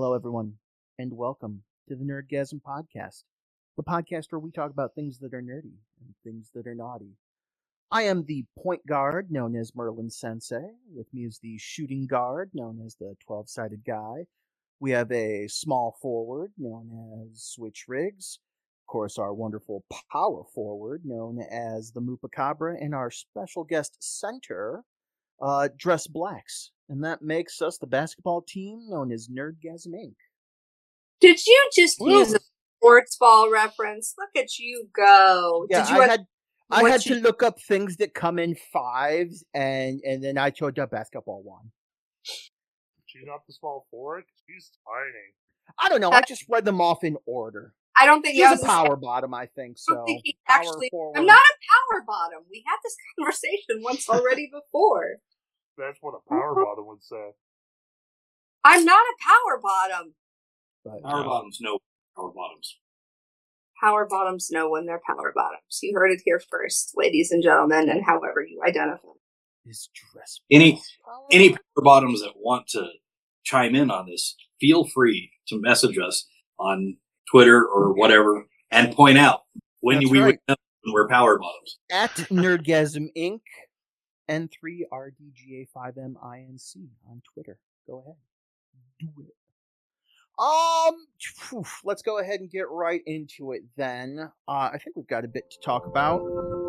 Hello, everyone, and welcome to the Nerdgasm Podcast, the podcast where we talk about things that are nerdy and things that are naughty. I am the point guard, known as Merlin Sensei. With me is the shooting guard, known as the 12 sided guy. We have a small forward, known as Switch Riggs. Of course, our wonderful power forward, known as the Moopacabra, and our special guest center, uh, Dress Blacks. And that makes us the basketball team known as Nerdgasm Inc. Did you just Woo. use a sports ball reference? Look at you go. Yeah, Did you I had I what had to look up things that come in fives, and and then I chose a basketball one. She's not the small forward. She's tiny. I don't know. I just read them off in order. I don't think He's a was the power bottom, I think. I don't So think he actually. forward. I'm not a power bottom. We had this conversation once already before. That's what a power bottom would say. I'm not a power bottom. but, Power uh, bottoms, no power bottoms. Power bottoms know when they're power bottoms. You heard it here first, ladies and gentlemen, and however you identify. His dress. Any- power Any power bottoms that want to chime in on this, feel free to message us on Twitter or whatever and point out when That's we right. would know when we're power bottoms. at Nerdgasm Inc. N3RDGA5MINC on Twitter. Go ahead. Do it. Um, phew, let's go ahead and get right into it then. Uh, I think we've got a bit to talk about.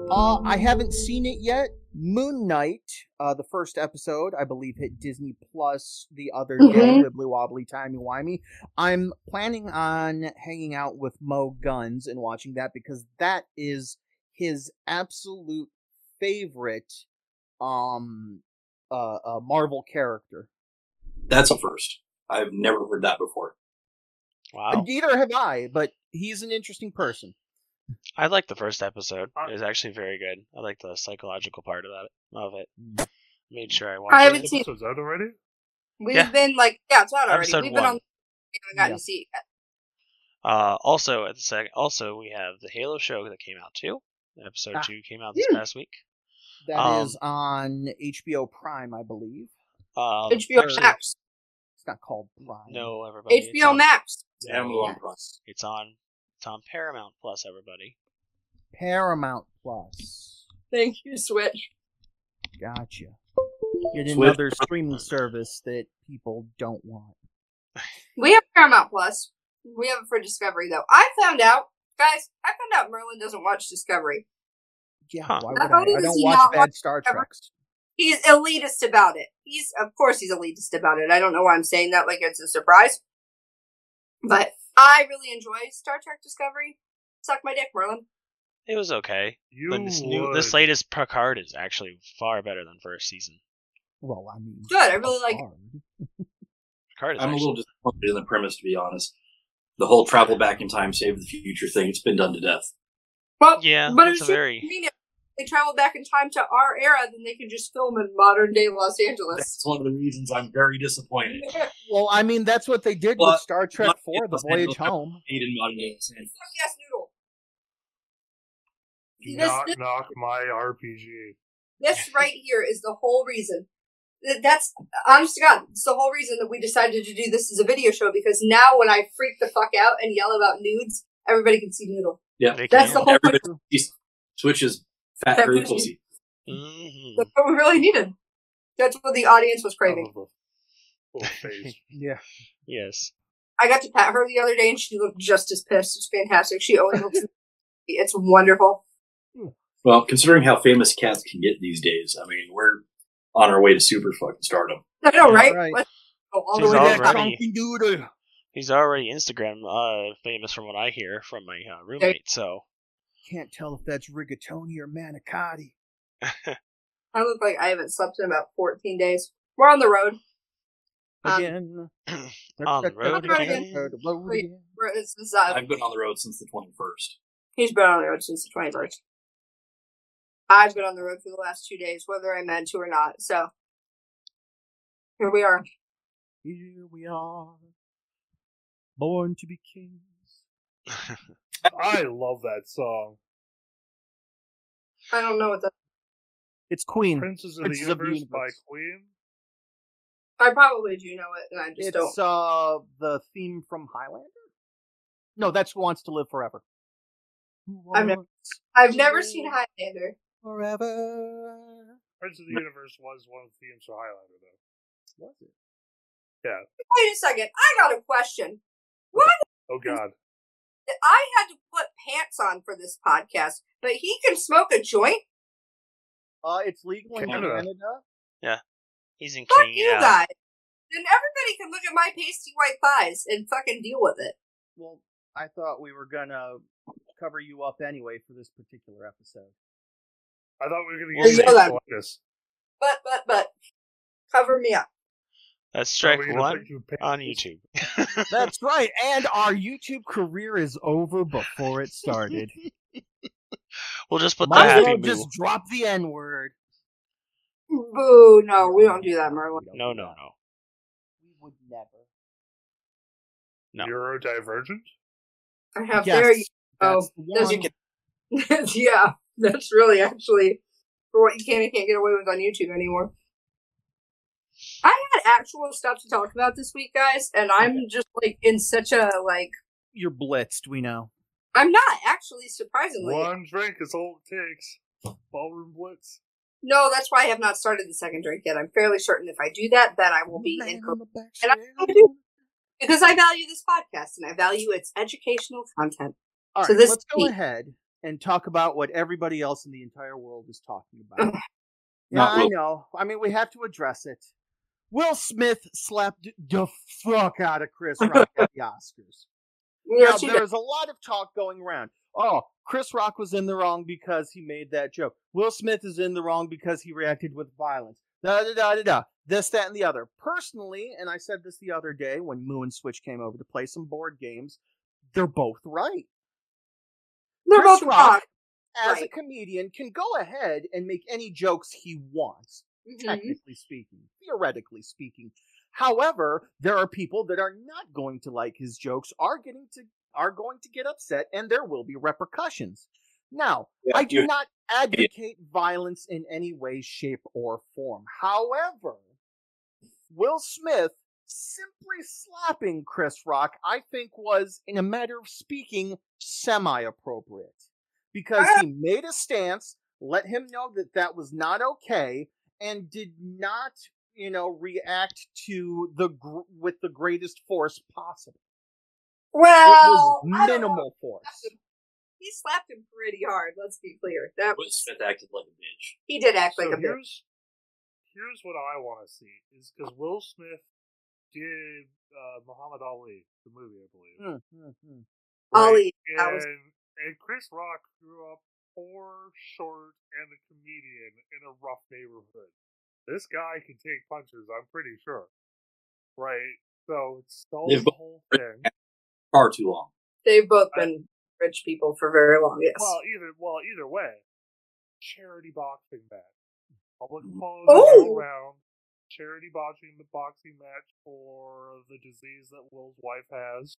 Uh, I haven't seen it yet. Moon Knight, uh, the first episode, I believe hit Disney Plus the other day. Mhm. Wibbly wobbly, timey wimey. I'm planning on hanging out with Mo Guns and watching that because that is his absolute favorite um uh, uh Marvel character. That's a first. I've never heard that before. Wow. Neither have I, but he's an interesting person. I like the first episode. Uh, It was actually very good. I like the psychological part of that of it. Mm. Made sure I watched I it. haven't seen. Episode's out already? We've Yeah. been like, yeah, it's out already. Episode We've been one. on. We haven't gotten Yeah. to see it yet. Uh, also at the second, also we have the Halo show that came out too. Episode Ah. two came out this Hmm. past week. That is Um, on HBO Prime, I believe. Uh, HBO Max. It's not called Prime. No, everybody. it's HBO on- Max. Yeah, Amazon Yes. Prime. It's on. It's on Paramount Plus. Everybody. Paramount Plus. Thank you, Switch. Gotcha. Yet Switch. another streaming service that people don't want. We have Paramount Plus. We have it for Discovery, though. I found out, guys. I found out Merlin doesn't watch Discovery. Yeah, Huh. why Not I? I don't watch not bad watch Star Discovery- Treks. He's elitist about it. He's, of course, he's elitist about it. I don't know why I'm saying that like it's a surprise, but I really enjoy Star Trek Discovery. Suck my dick, Merlin. It was okay. You But this new, this latest Picard is actually far better than first season. Well, I mean, Good, I really like it. Picard is I'm a little disappointed in the premise, to be honest. The whole travel back in time, save the future thing, it's been done to death. Well, Yeah, but it's it a very- mean if they travel back in time to our era, then they can just film in modern day Los Angeles. That's one of the reasons I'm very disappointed. Well, I mean, that's what they did Well, with Star Trek not- 4, The it's- Voyage Home. Made in modern day Los Angeles. Yes, noodle. Do This- not this- knock my RPG. This right here is the whole reason. That's honest to God. It's the whole reason that we decided to do this as a video show because now when I freak the fuck out and yell about nudes, everybody can see noodle. Yeah, That's the whole point. Everybody sees Switch's fat, That hairy pussy. pussy. Mhm. That's what we really needed. That's what the audience was craving. Of a full face. Yeah. Yes. I got to pat her the other day and she looked just as pissed. It's fantastic. She always looks. it's wonderful. Well, considering how famous cats can get these days, I mean, we're on our way to super fucking stardom. I know, right? Right. Let's go the way already- doodle. He's already Instagram uh, famous from what I hear from my uh, roommate. So Can't tell if that's rigatoni or manicotti. I look like I haven't slept in about 14 days. We're on the road. Um, Again. On the road again. The road Wait. again. We're, this is, uh, I've been on the road since the 21st. he's been on the road since the 21st. I've been on the road for the last two days, whether I meant to or not. So here we are. Here we are. Born to be kings. I love that song. I don't know what that. It's Queen. Princess of Princes the of Universe by Queen. I probably do know it, and I just It's don't. uh the theme from Highlander. No, that's Who Wants to Live Forever. I've never- I've never seen Highlander. Forever. Prince of the Universe was one of the themes for Highlander, though. Was it? Yeah. Wait a second. I got a question. What? Oh God, I had to put pants on for this podcast, but he can smoke a joint. Uh, it's legal in Canada. Canada. He's in Fuck King. you yeah. guys. Then everybody can look at my pasty white thighs and fucking deal with it. Well, I thought we were gonna cover you up anyway for this particular episode. I thought we were going to We'll get see. into this. But, but, but, cover me up. That's Thought strike we one you on YouTube. That's right, and our YouTube career is over before it started. we'll just put the Might as happy well moo. just drop the N word. Boo, no, we don't do that, Merlin. No, no, no. We would never. No. Neurodivergent. I have yes, there you oh, that's go. the Does yeah, that's really actually for what you can and can't get away with on YouTube anymore. I had actual stuff to talk about this week, guys, and I'm just like in such a like You're blitzed, we know. I'm not actually surprisingly. One drink is all it takes. Ballroom Blitz. No, that's why I have not started the second drink yet. I'm fairly certain if I do that, then I will be Man in on and I do- because I value this podcast and I value its educational content. All So right, this let's go week- ahead and talk about what everybody else in the entire world is talking about. yeah, I know. I mean, we have to address it. Will Smith slapped the fuck out of Chris Rock at the Oscars. Yeah, Now, there's a lot of talk going around. Oh, Chris Rock was in the wrong because he made that joke. Will Smith is in the wrong because he reacted with violence. Da da da da da. This, that, and the other. Personally, and I said this the other day when Moo and Switch came over to play some board games, they're both right. they're Chris both Rock, wrong. as a comedian, can go ahead and make any jokes he wants Mhm. technically speaking, theoretically speaking. However, there are people that are not going to like his jokes, are getting to are going to get upset, and there will be repercussions. Now, Yeah, I do not advocate violence in any way, shape, or form. However, Will Smith simply slapping Chris Rock, I think, was, in a matter of speaking, semi appropriate. Because he made a stance, let him know that that was not okay, and did not, you know, react to the gr- with the greatest force possible. Well, it was I don't know. minimal force. He slapped him pretty hard. Let's be clear. That Will was Smith acted like a bitch. he did act So like a bitch. here's here's what I want to see is because Will Smith did uh, Muhammad Ali, the movie, I believe. Hmm, hmm. Ali, And, was- and Chris Rock grew up poor, short, and a comedian in a rough neighborhood. This guy can take punches, I'm pretty sure. Right? So it's all They've the whole thing. Far too long. They've both I- been rich people for very long. Yes. Well, either well, either way, charity boxing match, public mm-hmm. apology Oh! around, charity boxing the boxing match for the disease that Will's wife has.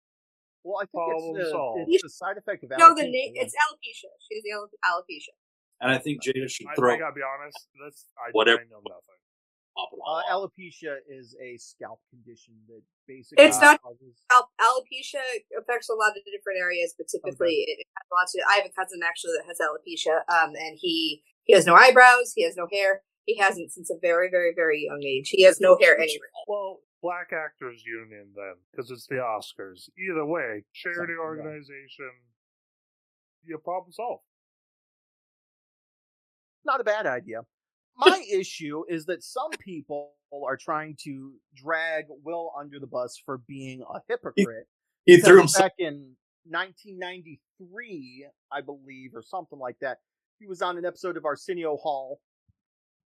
Well, I think Problem it's, a, solved. it's a side effect of alopecia. no, the alopecia, name it's alopecia. She has the alopecia. And I think Jada should I, throw I gotta be honest, that's I, Whatever. I know nothing. Uh, alopecia is a scalp condition that basically It's not- causes- alopecia affects a lot of different areas, but typically it has lots of. I have a cousin actually that has alopecia, um, and he he has no eyebrows, he has no hair. He hasn't since a very, very, very young age. He has no hair anywhere. Well, Black Actors Union then, because it's the Oscars. Either way, charity Something, organization. Your problem solved. not a bad idea. My issue is that some people are trying to drag Will under the bus for being a hypocrite. He Because threw himself. back in 1993, I believe, or something like that. He was on an episode of Arsenio Hall.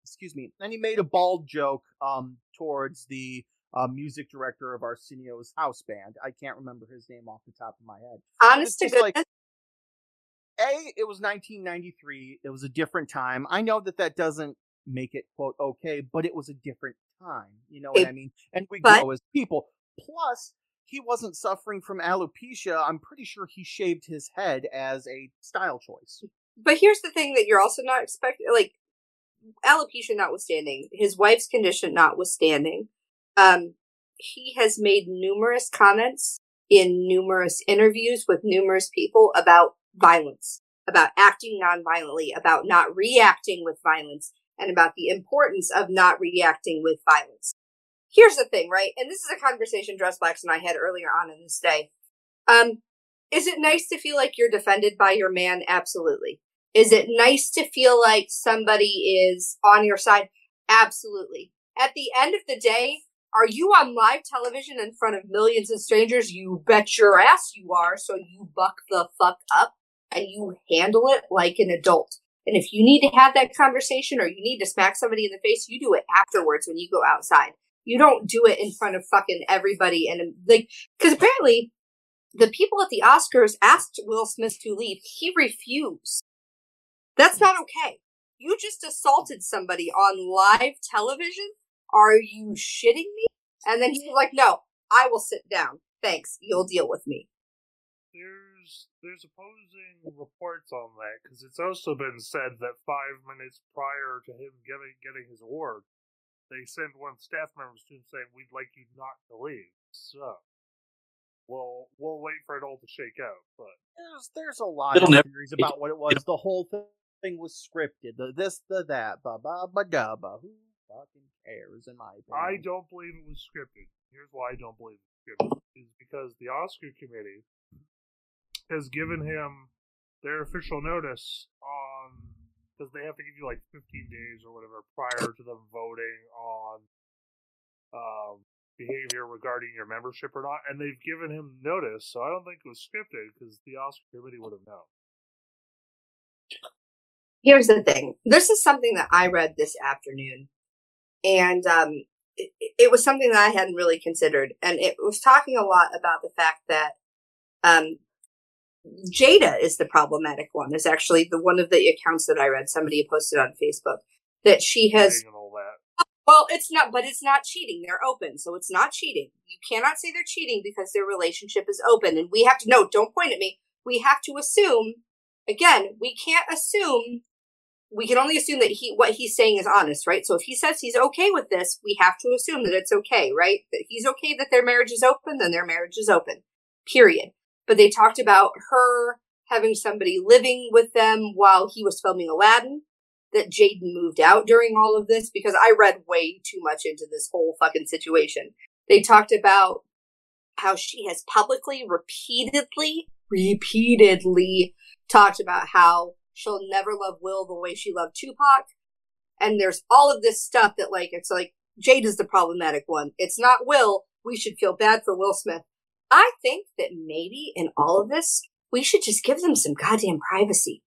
Excuse me, and he made a bald joke um, towards the uh, music director of Arsenio's house band. I can't remember his name off the top of my head. Honest to just like- A, it was 1993. It was a different time. I know that that doesn't make it quote okay, but it was a different time. You know what It- I mean? And we but- grow as people. Plus, he wasn't suffering from alopecia. I'm pretty sure he shaved his head as a style choice. but here's the thing that you're also not expecting. Like alopecia notwithstanding, his wife's condition notwithstanding, Um, he has made numerous comments in numerous interviews with numerous people about violence, about acting nonviolently, about not reacting with violence, and about the importance of not reacting with violence. Here's the thing, right? And this is a conversation Dress Blacks and I had earlier on in this day. Um, is it nice to feel like you're defended by your man? Absolutely. Is it nice to feel like somebody is on your side? Absolutely. At the end of the day, are you on live television in front of millions of strangers? You bet your ass you are. So you buck the fuck up and you handle it like an adult. And if you need to have that conversation or you need to smack somebody in the face, you do it afterwards when you go outside. You don't do it in front of fucking everybody. And um, like, cause apparently the people at the Oscars asked Will Smith to leave. He refused. That's not okay. You just assaulted somebody on live television. Are you shitting me? And then he's like, no, I will sit down. Thanks. You'll deal with me. There's there's opposing reports on that because it's also been said that five minutes prior to him getting getting his award, they sent one staff member to him saying, "We'd like you not to leave." So we'll we'll wait for it all to shake out. But There's there's a lot It'll of never- theories about what it was. The whole thing was scripted. The this, the that, ba ba ba da ba. Who fucking cares? In my opinion, I don't believe it was scripted. Here's why I don't believe it was scripted: is because the Oscar committee has given him their official notice on because they have to give you like 15 days or whatever prior to them voting on um, behavior regarding your membership or not, and they've given him notice. So I don't think it was scripted because the Oscar committee would have known. Here's the thing. This is something that I read this afternoon. And um, it, it was something that I hadn't really considered. And it was talking a lot about the fact that um, Jada is the problematic one. Is actually the one of the accounts that I read. Somebody posted on Facebook that she has Cheating and all that. Well, it's not, but it's not cheating. They're open, so it's not cheating. You cannot say they're cheating because their relationship is open. And we have to, no, don't point at me. We have to assume, again, we can't assume, we can only assume that he, what he's saying is honest, right? So if he says he's okay with this, we have to assume that it's okay, right? That he's okay that their marriage is open, then their marriage is open. Period. But they talked about her having somebody living with them while he was filming Aladdin that Jaden moved out during all of this because I read way too much into this whole fucking situation. They talked about how she has publicly, repeatedly, repeatedly talked about how she'll never love Will the way she loved Tupac. And there's all of this stuff that, like, it's like Jade is the problematic one. It's not Will. We should feel bad for Will Smith. I think that maybe in all of this, we should just give them some goddamn privacy.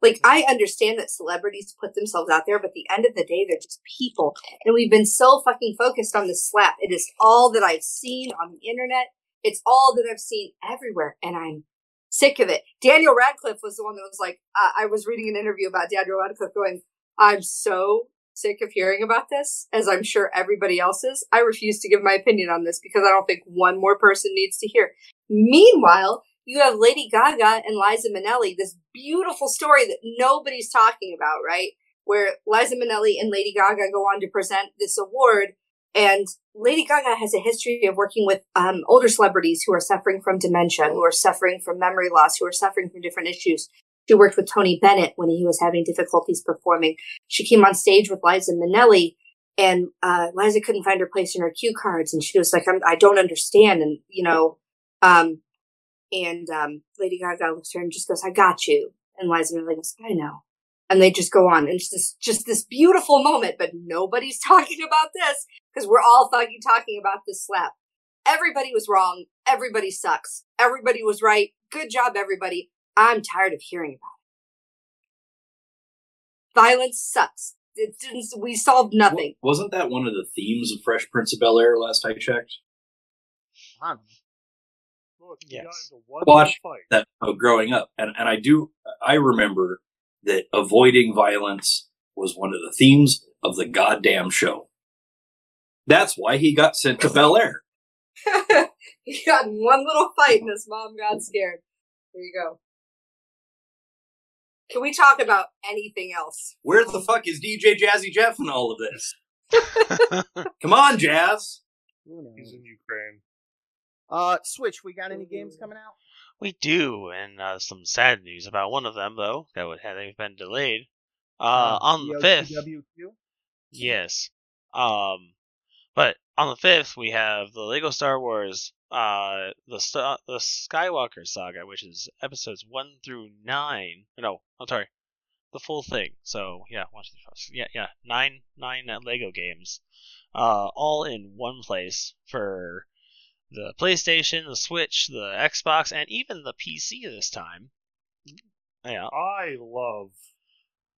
Like, I understand that celebrities put themselves out there, but at the end of the day, they're just people. And we've been so fucking focused on the slap. It is all that I've seen on the internet. It's all that I've seen everywhere. And I'm sick of it. Daniel Radcliffe was the one that was like, uh, I was reading an interview about Daniel Radcliffe going, I'm so sick of hearing about this, as I'm sure everybody else is. I refuse to give my opinion on this because I don't think one more person needs to hear. Meanwhile, you have Lady Gaga and Liza Minnelli, this beautiful story that nobody's talking about, right? Where Liza Minnelli and Lady Gaga go on to present this award. And Lady Gaga has a history of working with um, older celebrities who are suffering from dementia, who are suffering from memory loss, who are suffering from different issues. She worked with Tony Bennett when he was having difficulties performing. She came on stage with Liza Minnelli and uh, Liza couldn't find her place in her cue cards. And she was like, I'm, I don't understand. And, you know, um, and um, Lady Gaga looks at her and just goes, I got you. And Liza Minnelli goes, I know. And they just go on. And it's just, just this beautiful moment, but nobody's talking about this because we're all fucking talking about this slap. Everybody was wrong. Everybody sucks. Everybody was right. Good job, everybody. I'm tired of hearing about it. Violence sucks. It didn't, we solved nothing. Wa- Wasn't that one of the themes of Fresh Prince of Bel Air last I checked? I don't. Look, Yes. into Watch fight. That of growing up, and and I do I remember that avoiding violence was one of the themes of the goddamn show. That's why he got sent to Bel Air. he got in one little fight and his mom got scared. There you go. Can we talk about anything else? Where the fuck is DJ Jazzy Jeff in all of this? Come on, Jazz. He's in Ukraine. Uh, Switch. We got any games coming out? We do, and uh, some sad news about one of them though that would have been delayed. Uh, on the fifth, WQ? yes. Um, but on the fifth we have the Lego Star Wars, uh, the Sta the Skywalker Saga, which is episodes one through nine. No, I'm sorry, the full thing. So yeah, one, two, three, yeah, yeah, nine, nine uh, Lego games, uh, all in one place for the PlayStation, the Switch, the Xbox, and even the PC this time. Yeah. I love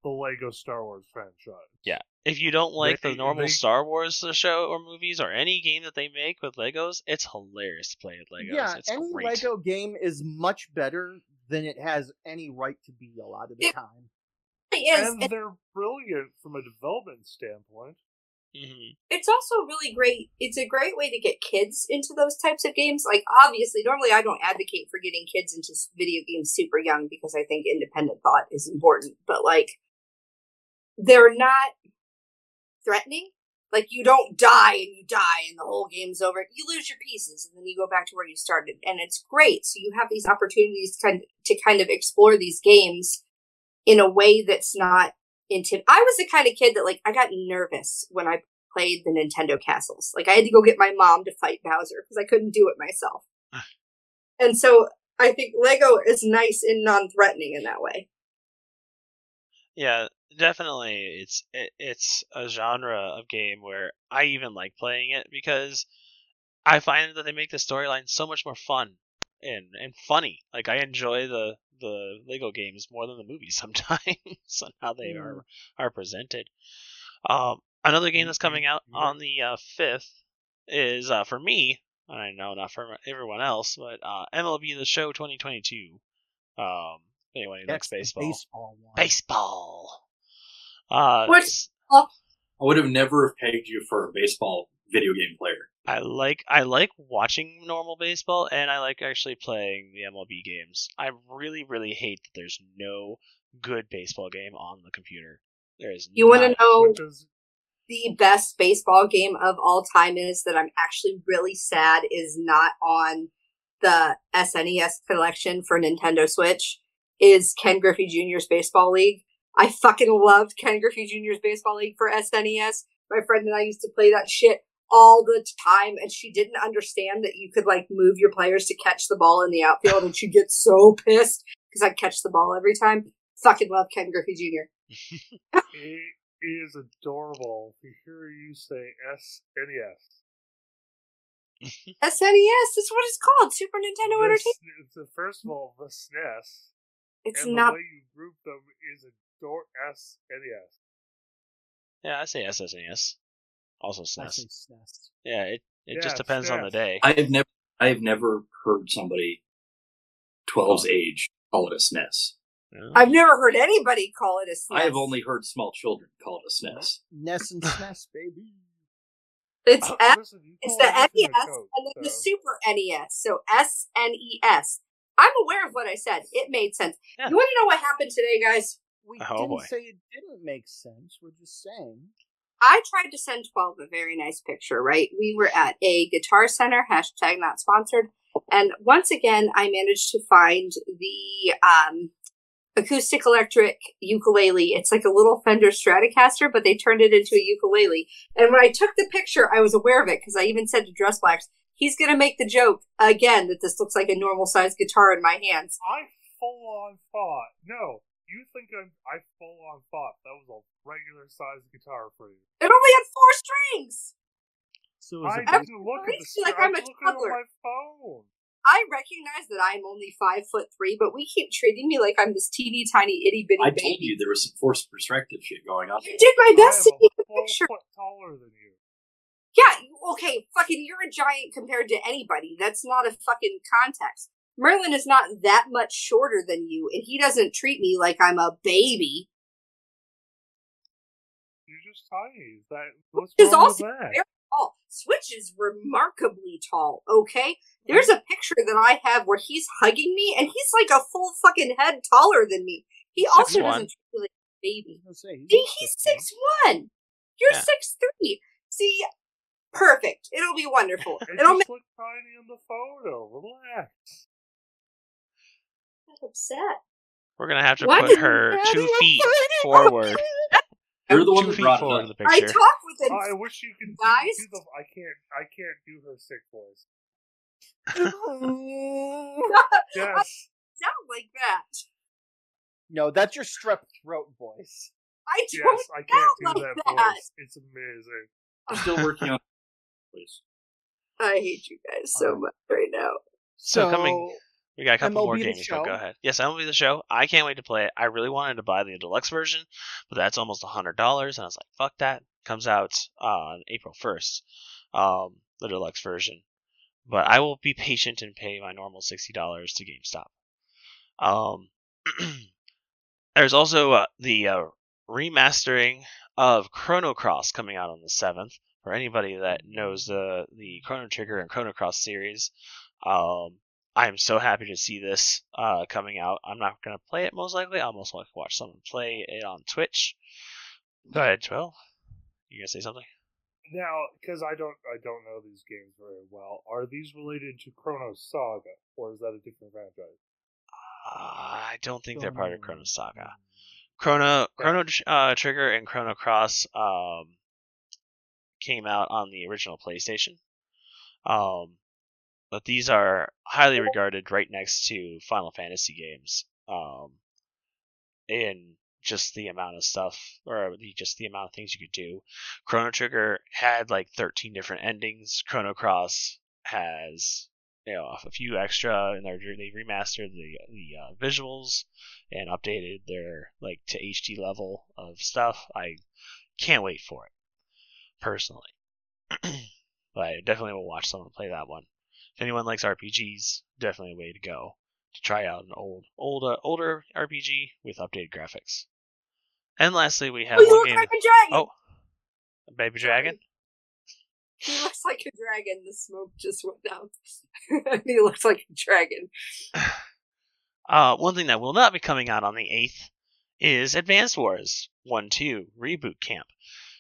the Lego Star Wars franchise. Yeah. If you don't like They- the normal they- Star Wars uh, show or movies or any game that they make with Legos, it's hilarious to play with Legos. Yeah, it's any great. Lego game is much better than it has any right to be a lot of the Yeah. time. It is. and they're brilliant from a development standpoint. hmm it's also really great. It's a great way to get kids into those types of games. Like, obviously, normally I don't advocate for getting kids into video games super young because I think independent thought is important. But, like, they're not threatening. Like, you don't die and you die and the whole game's over. You lose your pieces and then you go back to where you started. And it's great. So you have these opportunities to kind of, to kind of explore these games in a way that's not intim. I was the kind of kid that, like, I got nervous when I played the Nintendo castles. Like I had to go get my mom to fight Bowser because I couldn't do it myself. Ah. and so I think Lego is nice and non-threatening in that way. Yeah, definitely. It's it, it's a genre of game where I even like playing it because I find that they make the storyline so much more fun and and funny. Like I enjoy the the Lego games more than the movies sometimes on how they are are presented. Um, another game that's coming out on the uh, fifth is uh, for me. I know not for everyone else, but uh, MLB The Show 2022. Um, anyway, That's next baseball. baseball. Baseball. Uh, What's- I would have never pegged you for a baseball video game player. I like I like watching normal baseball, and I like actually playing the MLB games. I really really hate that there's no good baseball game on the computer. There is. You want to know What does the best baseball game of all time is that I'm actually really sad is not on the SNES collection for Nintendo Switch is Ken Griffey Jr.'s Baseball League. I fucking loved Ken Griffey Jr.'s Baseball League for SNES. My friend and I used to play that shit all the time and she didn't understand that you could like move your players to catch the ball in the outfield and she'd get so pissed because I'd catch the ball every time. Fucking love Ken Griffey Jr. it is adorable to hear you say SNES. SNES, is what it's called. Super Nintendo The Entertainment. It's the first of all the SNES, It's and not the way you group them is adore SNES. Yeah, I say SSNES. Also I SNES. say SNES. Yeah, it it Yeah, just depends on the day. I have never, I have never heard somebody 12's age call it a SNES. Yeah. I've never heard anybody call it a SNES. I have only heard small children call it a SNES. NES and SNES, baby. It's Uh, F, listen, it's the NES a Coke, and then the Super NES. So S N E S. I'm aware of what I said. It made sense. Yeah. You want to know what happened today, guys? We Oh, didn't boy. say it didn't make sense. We're just saying. I tried to send 12 a very nice picture, right? We were at a guitar center, hashtag not sponsored. And once again, I managed to find the um, acoustic electric ukulele. It's like a little Fender Stratocaster, but they turned it into a ukulele. And when I took the picture, I was aware of it because I even said to Dress Blacks, he's going to make the joke again that this looks like a normal sized guitar in my hands. I full on thought. No, you think I'm, I full on thought that was a regular sized guitar for you. It only had four strings. So I is it didn't look at the crazy, like. I'm I a was looking toddler. my phone. I recognize that I'm only five foot three, but we keep treating me like I'm this teeny tiny itty bitty I baby. told you there was some forced perspective shit going on. I did my best to I am get a picture. foot taller than you. Yeah, okay, fucking, you're a giant compared to anybody. That's not a fucking context. Merlin is not that much shorter than you, and he doesn't treat me like I'm a baby. You're just tiny. That what's Is also very tall. Switch is remarkably tall, okay? There's a picture that I have where he's hugging me, and he's like a full fucking head taller than me. He also 6'1". doesn't treat me like a baby. gonna See, he's six one. You're Yeah. six three. See, Perfect. It'll be wonderful. It It'll just make look tiny in the photo. Relax. Me upset. We're gonna have to Why put her two feet forward. You're the one two that brought it forward up. in the I picture. talk with Oh, I wish you could Guys? do the. I can't. I can't do her sick voice. Yes. Sound like that. no, that's your strep throat voice. I Yes, don't. I can't do sound that, like that. voice. It's amazing. I'm still working on please. I hate you guys so Alright. much right now. So coming- We got a couple more MLB The games, but go Show? ahead. Yes, MLB the show. I can't wait to play it. I really wanted to buy the deluxe version, but that's almost a hundred dollars, and I was like, "Fuck that!" Comes out on April first, um, the deluxe version. But I will be patient and pay my normal sixty dollars to GameStop. Um, there's also uh, the uh, remastering of Chrono Cross coming out on the seventh. For anybody that knows the the Chrono Trigger and Chrono Cross series, um, I am so happy to see this uh, coming out. I'm not going to play it most likely. I'll most likely watch someone play it on Twitch. Go ahead, Joel. You gonna say something? Now, because I don't, I don't know these games very well. Are these related to Chrono Saga, or is that a different franchise? Uh, I don't think they're part of Chrono Saga. Chrono Chrono uh, Trigger and Chrono Cross um, came out on the original PlayStation. Um, but these are highly regarded right next to Final Fantasy games. Um, in just the amount of stuff, or the, just the amount of things you could do. Chrono Trigger had like 13 different endings. Chrono Cross has you know a few extra, and they remastered the the uh, visuals and updated their like to HD level of stuff. I can't wait for it personally, but I definitely will watch someone play that one. If anyone likes RPGs, definitely a way to go to try out an old, old, uh, older RPG with updated graphics. And lastly, we have Oh, one game. like a dragon. Oh, a baby dragon. He looks like a dragon. The smoke just went down. he looks like a dragon. Uh, one thing that will not be coming out on the 8th is Advance Wars 1 2 Reboot Camp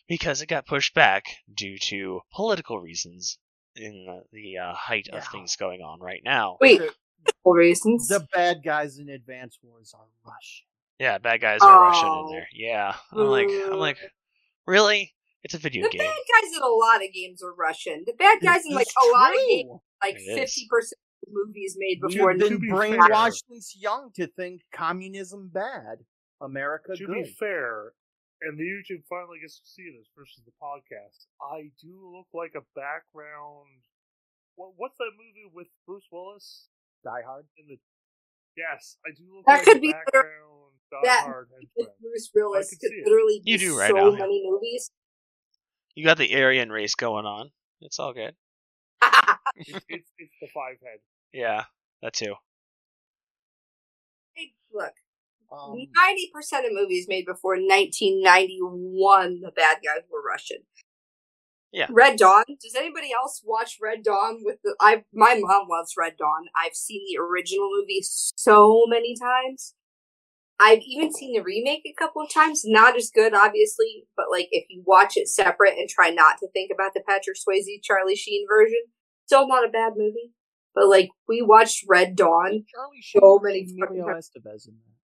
because it got pushed back due to political reasons in the, the uh, height of things going on right now. Wait, The- for reasons. The bad guys in Advance Wars are Russian. Yeah, bad guys are Russian in Oh. there. Yeah, I'm like, I'm like, really? It's a video the game. The bad guys in a lot of games are Russian. The bad guys in like This a is lot of games, like fifty percent of movies made We've before. to been brainwashed fair- since young to think communism bad, America to good. be fair, and the YouTube finally gets to see this versus the podcast, I do look like a background. What, what's that movie with Bruce Willis Die Hard. in the? Yes, I do look That like could a be background Die that Hard. Bruce Willis could see it. literally You do right so now. many movies. You got the Aryan race going on. It's all good. It's, it's it's the five head. Yeah, that too. Hey, Look, Um, ninety percent of movies made before 1991, the bad guys were Russian. Yeah. Red Dawn. Does anybody else watch Red Dawn? With the I, my mom loves Red Dawn. I've seen the original movie so many times. I've even seen the remake a couple of times. Not as good, obviously, but like if you watch it separate and try not to think about the Patrick Swayze, Charlie Sheen version, still not a bad movie. But like we watched Red Dawn. Charlie So many and Emilio times. Estevez in that.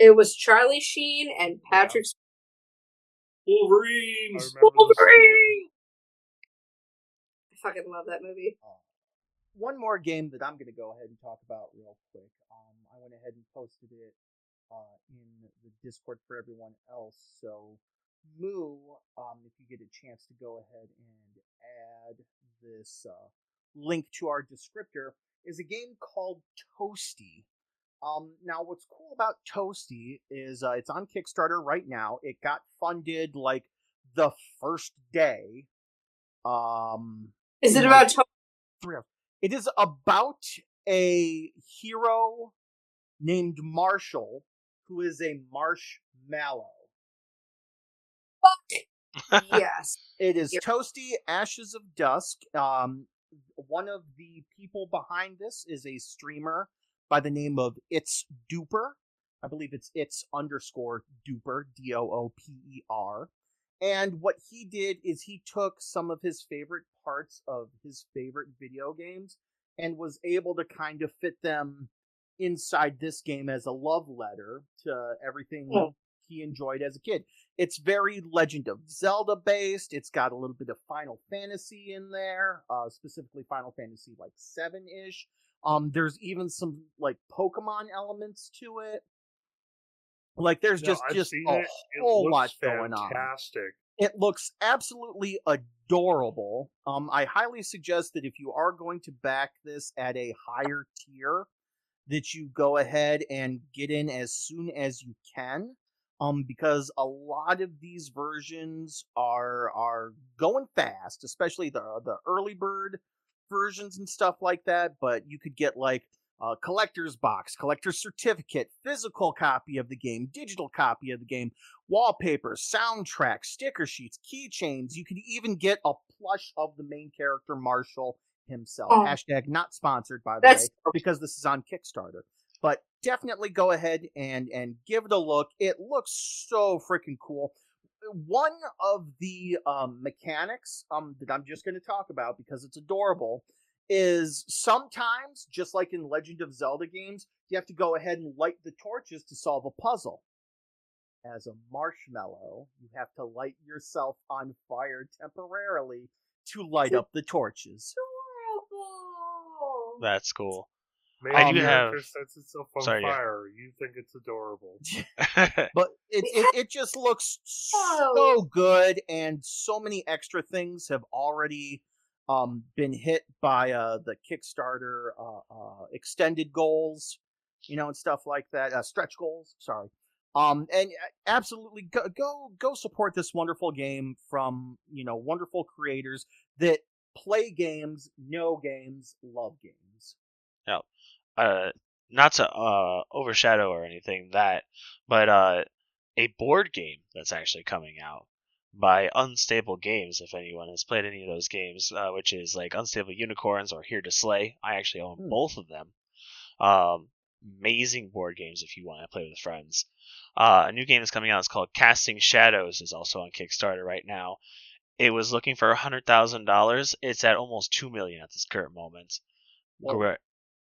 It was Charlie Sheen and Patrick I Wolverines. remember the scene. Wolverine. I fucking love that movie. One more game that I'm going to go ahead and talk about real quick. Um, I went ahead and posted it uh, in the Discord for everyone else. So, Moo, um, if you get a chance to go ahead and add this uh, link to our descriptor, is a game called Toasty. Um, now, what's cool about Toasty is uh, it's on Kickstarter right now. It got funded like the first day. Um, Is it about three it is about a hero named Marshall who is a marshmallow. Fuck. yes? It is. Toasty Ashes of Dusk. Um, one of the people behind this is a streamer by the name of It's Dooper. I believe it's It's underscore Dooper, D O O P E R. And what he did is he took some of his favorite parts of his favorite video games and was able to kind of fit them inside this game as a love letter to everything Yeah. he enjoyed as a kid. It's very Legend of Zelda based. It's got a little bit of Final Fantasy in there, uh, specifically Final Fantasy like seven ish. Um, there's even some like Pokemon elements to it. Like there's No, just I've just a it. It whole lot looks going on. fantastic. It looks absolutely adorable. Um, I highly suggest that if you are going to back this at a higher tier, that you go ahead and get in as soon as you can. Um, because a lot of these versions are are going fast, especially the the early bird versions and stuff like that. But you could get like a collector's box, collector's certificate, physical copy of the game, digital copy of the game, wallpapers, soundtrack, sticker sheets, keychains. You could even get a plush of the main character Marshall himself. Oh. Hashtag not sponsored, by the That's way, because this is on Kickstarter. But definitely go ahead and and give it a look. It looks so freaking cool. One of the um, mechanics um, that I'm just going to talk about because it's adorable is sometimes, just like in Legend of Zelda games, you have to go ahead and light the torches to solve a puzzle. As a marshmallow, you have to light yourself on fire temporarily to light up the torches. Adorable. That's cool. Main I do character have- sets itself on Sorry, yeah. You think it's adorable. but it, it it just looks so good and so many extra things have already um been hit by uh the kickstarter uh, uh extended goals you know and stuff like that uh, stretch goals sorry um and absolutely go, go go support this wonderful game from you know wonderful creators that play games know games love games uh, not to uh, overshadow or anything that, but uh, a board game that's actually coming out by Unstable Games. If anyone has played any of those games, uh, which is like Unstable Unicorns or Here to Slay, I actually own Hmm. both of them. Um, amazing board games if you want to play with friends. Uh, a new game is coming out. It's called Casting Shadows. is also on Kickstarter right now. It was looking for hundred thousand dollars. It's at almost two million at this current moment. Whoa.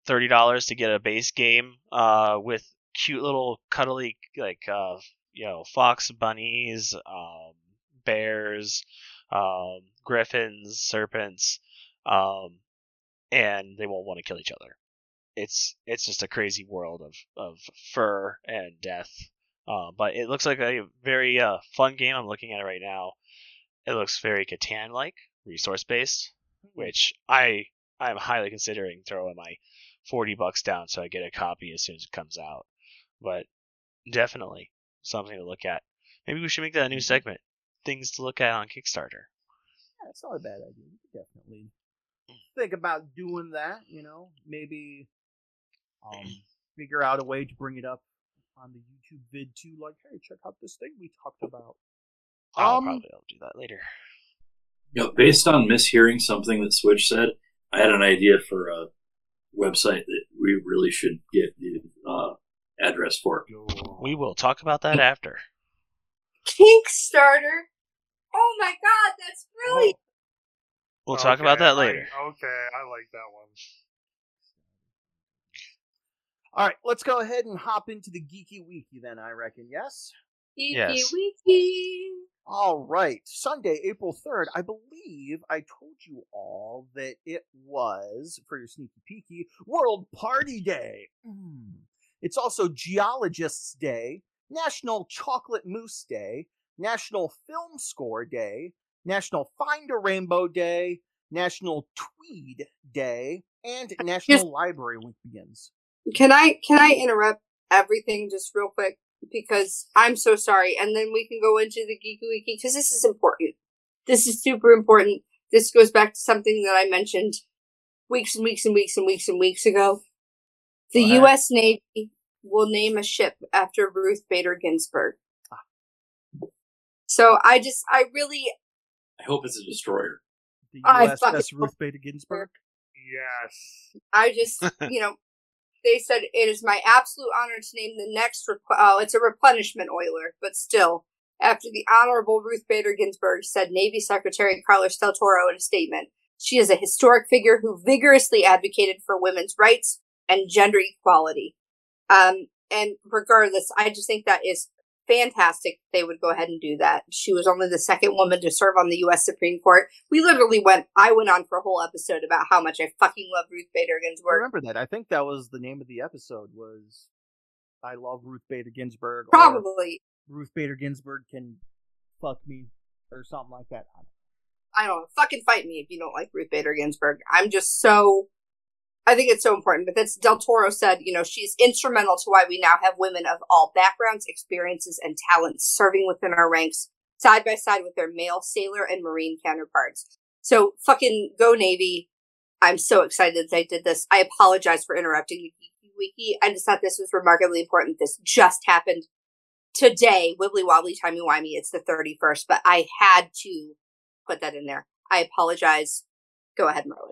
Thirty dollars to get a base game uh, with cute little cuddly like uh, you know fox bunnies, um, bears, um, griffins, serpents, um, and they won't want to kill each other. It's it's just a crazy world of of fur and death. Uh, but it looks like a very uh, fun game. I'm looking at it right now. It looks very Catan like, resource based, which I I'm highly considering throwing my forty bucks down so I get a copy as soon as it comes out. But definitely something to look at. Maybe we should make that a new segment. Things to look at on Kickstarter. Yeah, it's not a bad idea. You could definitely think about doing that. You know, maybe um, figure out a way to bring it up on the YouTube vid too. Like, hey, check out this thing we talked about. I'll Um, probably I'll do that later. You know, based on mishearing something that Switch said, I had an idea for a website that we really should get the uh, address for. We will talk about that after. Kickstarter. Oh my god, that's brilliant. We'll talk about Okay, that I- later. okay, I like that one. All right, let's go ahead and hop into the geeky weeky then. I reckon. Yes. Geeky Yes. wiki. All right, Sunday, April 3rd. I believe I told you all that it was, for your sneaky peeky, World Party Day. Mm. It's also Geologists Day, National Chocolate Mousse Day, National Film Score Day, National Find a Rainbow Day, National Tweed Day, and National Library Week begins. Can I can I interrupt everything just real quick because I'm so sorry, and then we can go into the geeky wiki because this is important. This is super important. This goes back to something that I mentioned weeks and weeks and weeks and weeks and weeks ago. The Go. U.S. Navy will name a ship after Ruth Bader Ginsburg. Ah. So I just, I really, I hope it's a destroyer. The I USS fucking- Ruth Bader Ginsburg. Yes. I just, you know, they said it is my absolute honor to name the next. Rep- oh, it's a replenishment oiler, but still, after the Honorable Ruth Bader Ginsburg said Navy Secretary Carlos Del Toro in a statement. She is a historic figure who vigorously advocated for women's rights and gender equality. Um, and regardless, I just think that is fantastic. They would go ahead and do that. She was only the second woman to serve on the U.S. Supreme Court. We literally went. I went on for a whole episode about how much I fucking love Ruth Bader I Ginsburg. remember that. I think that was the name of the episode. Was I love Ruth Bader Ginsburg? Probably, Ruth Bader Ginsburg can fuck me or something like that. I don't know. Fucking fight me if you don't like Ruth Bader Ginsburg. I'm just so. I think it's so important. But that's Del Toro said, you know, she's instrumental to why we now have women of all backgrounds, experiences, and talents serving within our ranks side by side with their male sailor and marine counterparts. So fucking go Navy. I'm so excited that they did this. I apologize for interrupting Geeky Wiki. I just thought this was remarkably important. This just happened today. Wibbly wobbly timey wimey. It's the 31st, but I had to put that in there. I apologize. Go ahead, Merlin.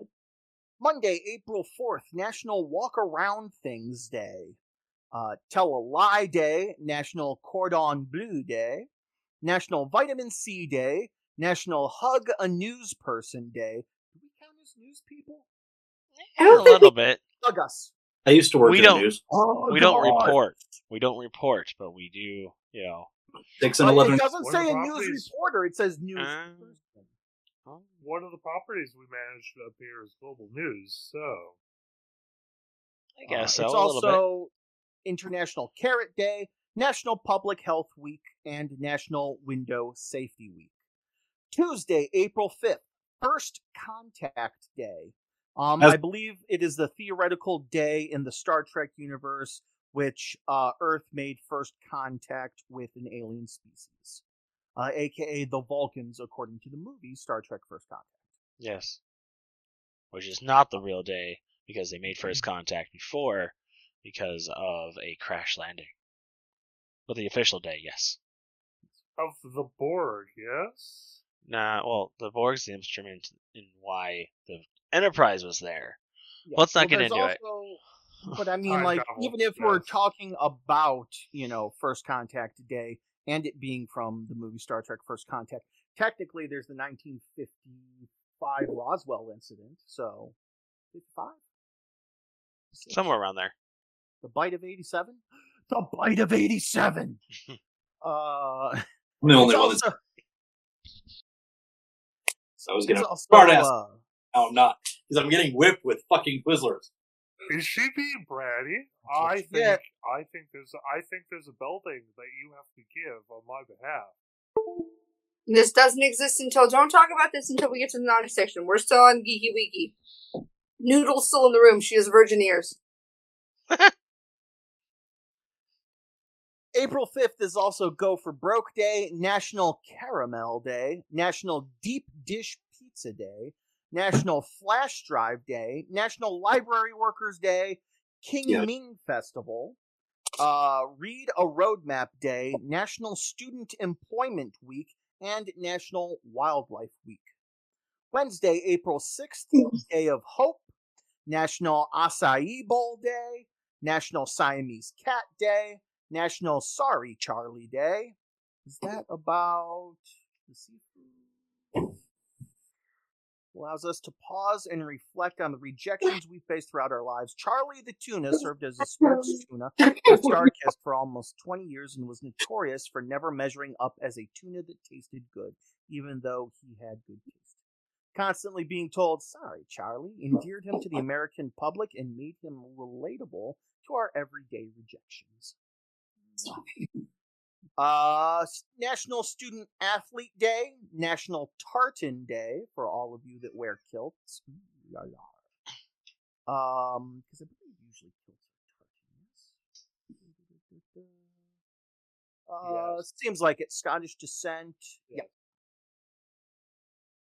Monday, April 4th, National Walk Around Things Day. Uh, Tell a Lie Day, National Cordon Bleu Day, National Vitamin C Day, National Hug a News Person Day. Do we count as news people? I a little bit. Hug us. I used to work We in the don't- news. Oh, We don't report. We don't report, but we do. You know. Six and eleven. it doesn't say a news reporter. It says news Uh, person. One of the properties we managed up here is Global News, so I guess Uh, so. It's a little bit. also International Carrot Day, National Public Health Week, and National Window Safety Week. Tuesday, April 5th, First Contact Day. Um, As- I believe it is the theoretical day in the Star Trek universe which uh, Earth made first contact with an alien species, uh, aka the Vulcans, according to the movie Star Trek First Contact. Yes. Which is not the real day because they made first contact before because of a crash landing. But the official day, yes. of the Borg, yes. Nah, well, the Borg's the instrument in why the Enterprise was there. Yeah, Let's not well, get there's into it. But I mean, like, travel, even if we're talking about, you know, First Contact Day and it being from the movie Star Trek First Contact, technically there's the 1955 Roswell incident, so 55? Somewhere around there. The Bite of 87? The Bite of 87! uh, I'm the only one that's. also- I was gonna also, smart ass. uh, Oh, I'm not because I'm getting whipped with fucking Twizzlers. Is she being bratty? I think Yeah. I think there's I think there's a building that you have to give on my behalf. This doesn't exist until. Don't talk about this until we get to the naughty section. We're still on Geeky Wiki. Noodle's still in the room. She has virgin ears. April 5th is also Go for Broke Day, National Caramel Day, National Deep Dish Pizza Day, National Flash Drive Day, National Library Workers Day, King Yeah. Ming Festival, uh, Read a Roadmap Day, National Student Employment Week, and National Wildlife Week. Wednesday, April 6th, Day of Hope, National Acai Bowl Day, National Siamese Cat Day, National Sorry Charlie Day. Is that about the seafood? Allows us to pause and reflect on the rejections we faced throughout our lives. Charlie the tuna served as a sports tuna for Starkist for almost 20 years and was notorious for never measuring up as a tuna that tasted good, even though he had good taste. Constantly being told, sorry, Charlie, endeared him to the American public and made him relatable to our everyday rejections. Uh, National Student Athlete Day, National Tartan Day for all of you that wear kilts. Yah, yah. Um, because I believe usually kilts are tartans. Uh, Yes. seems like it's Scottish descent. Yep.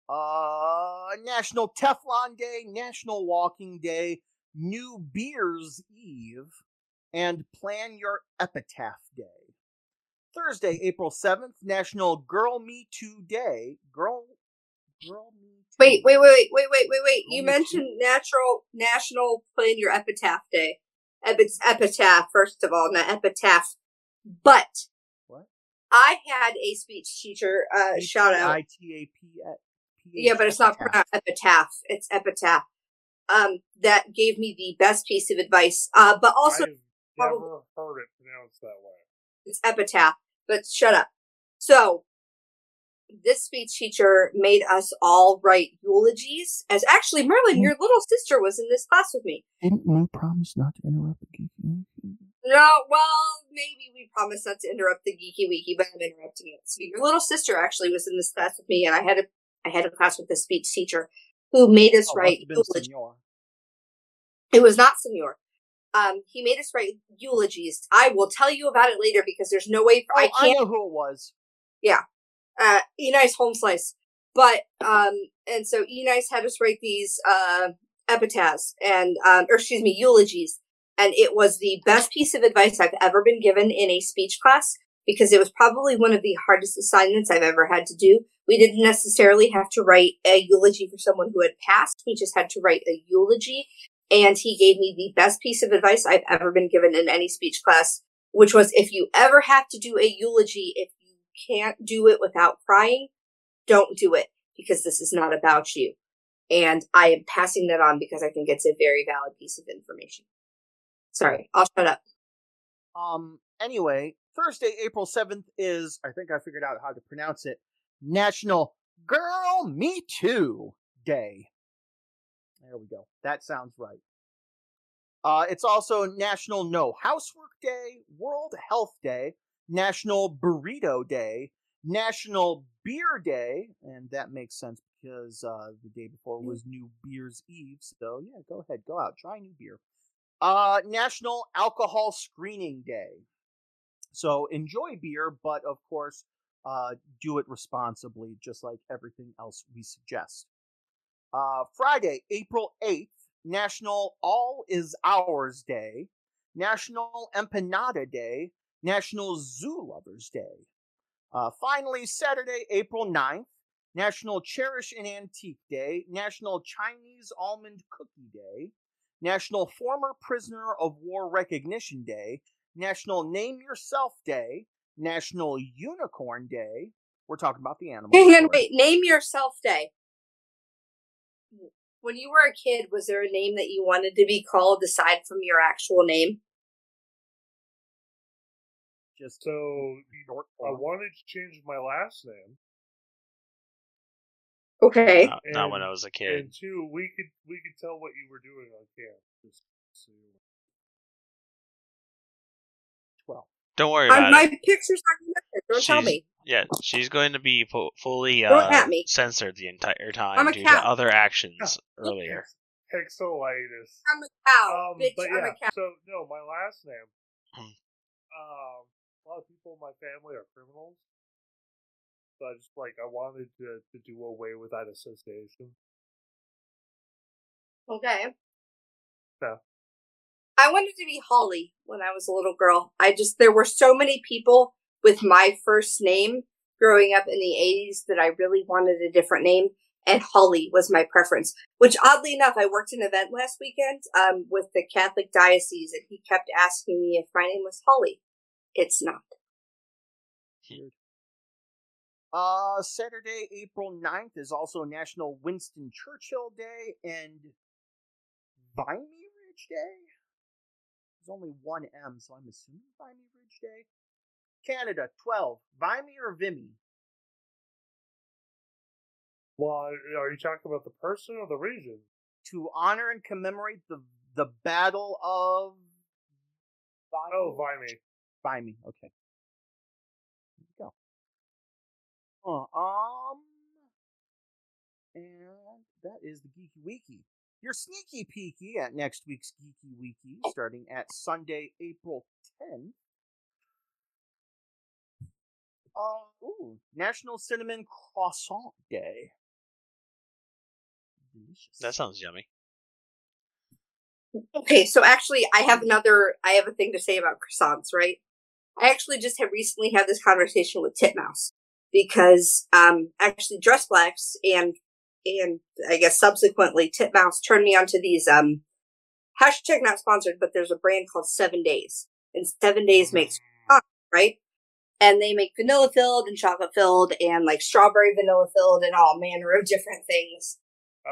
Uh, National Teflon Day, National Walking Day, New Beers Eve, and Plan Your Epitaph Day. Thursday, April 7th, National Girl Me Too Day. Girl Girl Me Too. Wait, wait, wait, wait, wait, wait, wait. You mentioned natural national plan your epitaph day. Epi- epitaph, first of all, not epitaph. But What? I had a speech teacher. Uh, shout out. I T A P. Yeah, but it's not pronounced epitaph. It's epitaph. Um, that gave me the best piece of advice. Uh, but also I've never heard it pronounced that way. it's epitaph. But shut up. So this speech teacher made us all write eulogies. As actually, Merlin, mm. your little sister was in this class with me. Didn't we promise not to interrupt the geeky? No, well, maybe we promised not to interrupt the geeky weeky, but I'm interrupting it. So your little sister actually was in this class with me, and I had a I had a class with a speech teacher who made us Oh, write must have been eulogies. It was not Senor. Um, he made us write eulogies. I will tell you about it later because there's no way for, Oh, I I, can't. know who it was. Yeah, uh, E Nice home slice, but um, and so E Nice had us write these uh epitaphs and um, or excuse me, eulogies, and it was the best piece of advice I've ever been given in a speech class because it was probably one of the hardest assignments I've ever had to do. We didn't necessarily have to write a eulogy for someone who had passed. We just had to write a eulogy. And he gave me the best piece of advice I've ever been given in any speech class, which was if you ever have to do a eulogy, if you can't do it without crying, don't do it because this is not about you. And I am passing that on because I think it's a very valid piece of information. Sorry, I'll shut up. Um. Anyway, Thursday, April seventh is I think I figured out how to pronounce it. National Girl Me Too Day. There we go. That sounds right. Uh, it's also National No Housework Day, World Health Day, National Burrito Day, National Beer Day, and that makes sense because uh, the day before was New Beer's Eve. So yeah, go ahead, go out, try new beer. Uh, National Alcohol Screening Day. So enjoy beer, but of course, uh, do it responsibly, just like everything else we suggest. Uh, Friday, April 8th, National All Is Ours Day, National Empanada Day, National Zoo Lovers Day. Uh, finally, Saturday, April 9th, National Cherish an Antique Day, National Chinese Almond Cookie Day, National Former Prisoner of War Recognition Day, National Name Yourself Day, National Unicorn Day. We're talking about the animals. Hang on, wait. Name yourself day. When you were a kid, was there a name that you wanted to be called aside from your actual name? Just So I wanted to change my last name, Okay. Not, not when I was a kid. and two, we could we could tell what you were doing on camp. Just so Don't worry about my it. picture's not going to Don't tell me. Yeah, she's going to be fu- fully uh, at me. censored the entire time I'm due cat. to other actions earlier. Pixelitis. I'm a cow. Um, Bitch, but I'm yeah, a cow. so no, my last name. Hmm. um, a lot of people in my family are criminals, so I just like I wanted to to do away with that association. Okay. Yeah. I wanted to be Holly when I was a little girl. I just, there were so many people with my first name growing up in the 80s that I really wanted a different name. And Holly was my preference, which oddly enough, I worked an event last weekend, um, with the Catholic diocese and he kept asking me if my name was Holly. It's not. Uh, Saturday, April 9th is also National Winston Churchill Day and Vimy Ridge Day. There's only one M, so I'm assuming Vimy Ridge Day. Canada, 12. Vimy or Vimy? Well, are you talking about the person or the region? To honor and commemorate the the Battle of Vimy. Oh, Vimy. Vimy, okay. There you go. Uh, um, and that is the Geeky Weeky. Your sneaky peeky at next week's Geeky Weeky, starting at Sunday, April 10th. Uh, ooh, National Cinnamon Croissant Day. Delicious. That sounds yummy. Okay, so actually, I have another. I have a thing to say about croissants, right? I actually just have recently had this conversation with Titmouse because, um, actually, Dress Blacks and and I guess subsequently Titmouse turned me onto these um hashtag not sponsored, but there's a brand called Seven Days, and Seven Days makes right. and they make vanilla filled and chocolate filled and like strawberry vanilla filled and all manner of different things.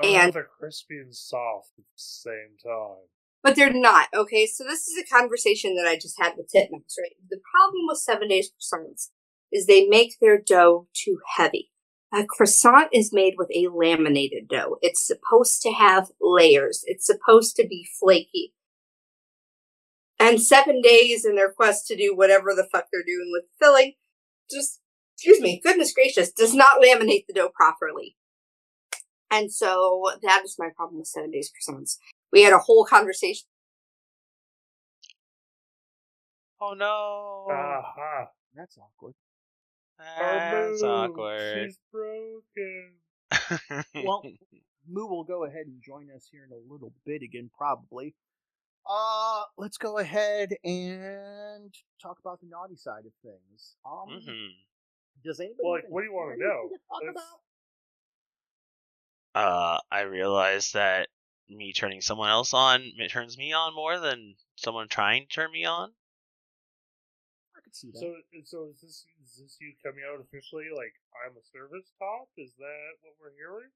And- they're crispy and soft at the same time. But they're not, okay? So this is a conversation that I just had with Titmouse, right? The problem with seven days croissants is they make their dough too heavy. A croissant is made with a laminated dough. It's supposed to have layers. It's supposed to be flaky. And seven days in their quest to do whatever the fuck they're doing with filling, just, excuse me, goodness gracious, does not laminate the dough properly. And so that is my problem with seven days croissants. We had a whole conversation. Oh no. Aha. That's awkward. That's Oh, awkward. She's broken. Well, Moo will go ahead and join us here in a little bit again, probably. Uh, let's go ahead and talk about the naughty side of things. Um, Mhm. does anybody? Well, like, what do you wanna know? to talk Let's- about? uh, I realized that me turning someone else on it turns me on more than someone trying to turn me on. I could see that. So, so is this is this you coming out officially? Like, I'm a service top? Is that what we're hearing?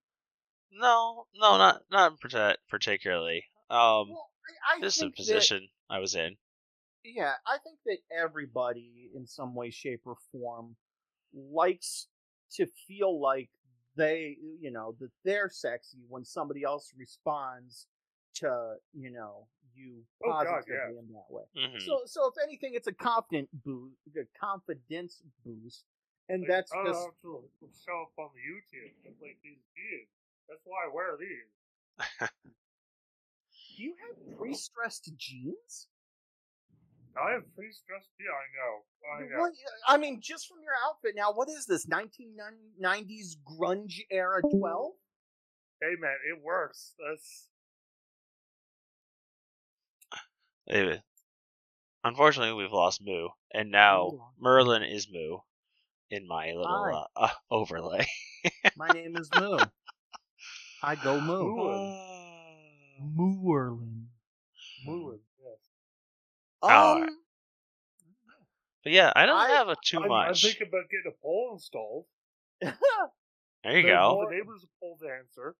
No, no, not not particularly. Um, well, I, I this is a think that- position I was in. yeah, I think that everybody in some way, shape, or form likes to feel like they, you know, that they're sexy when somebody else responds to, you know, you Oh, God, positively yeah. in that way. hmm So, so if anything, it's a confident boost, a confidence boost, and Like, that's I don't just have to show up on the YouTube just like these kids. That's why I wear these. Do you have pre-stressed jeans? I have pre-stressed. Yeah, I know. I know. What, I mean, just from your outfit now, what is this? 1990s grunge era 12? Hey, man, it works. That's It- unfortunately, we've lost Moo, and now Ooh. Merlin is Moo in my little uh, uh, overlay. My name is Moo. I go Moo. Moorlin. moving. Yes. Alright. Um, But yeah, I don't I- have a too I'm, I'm thinking about getting a pole installed. there you The- go. The neighbor's a pole dancer.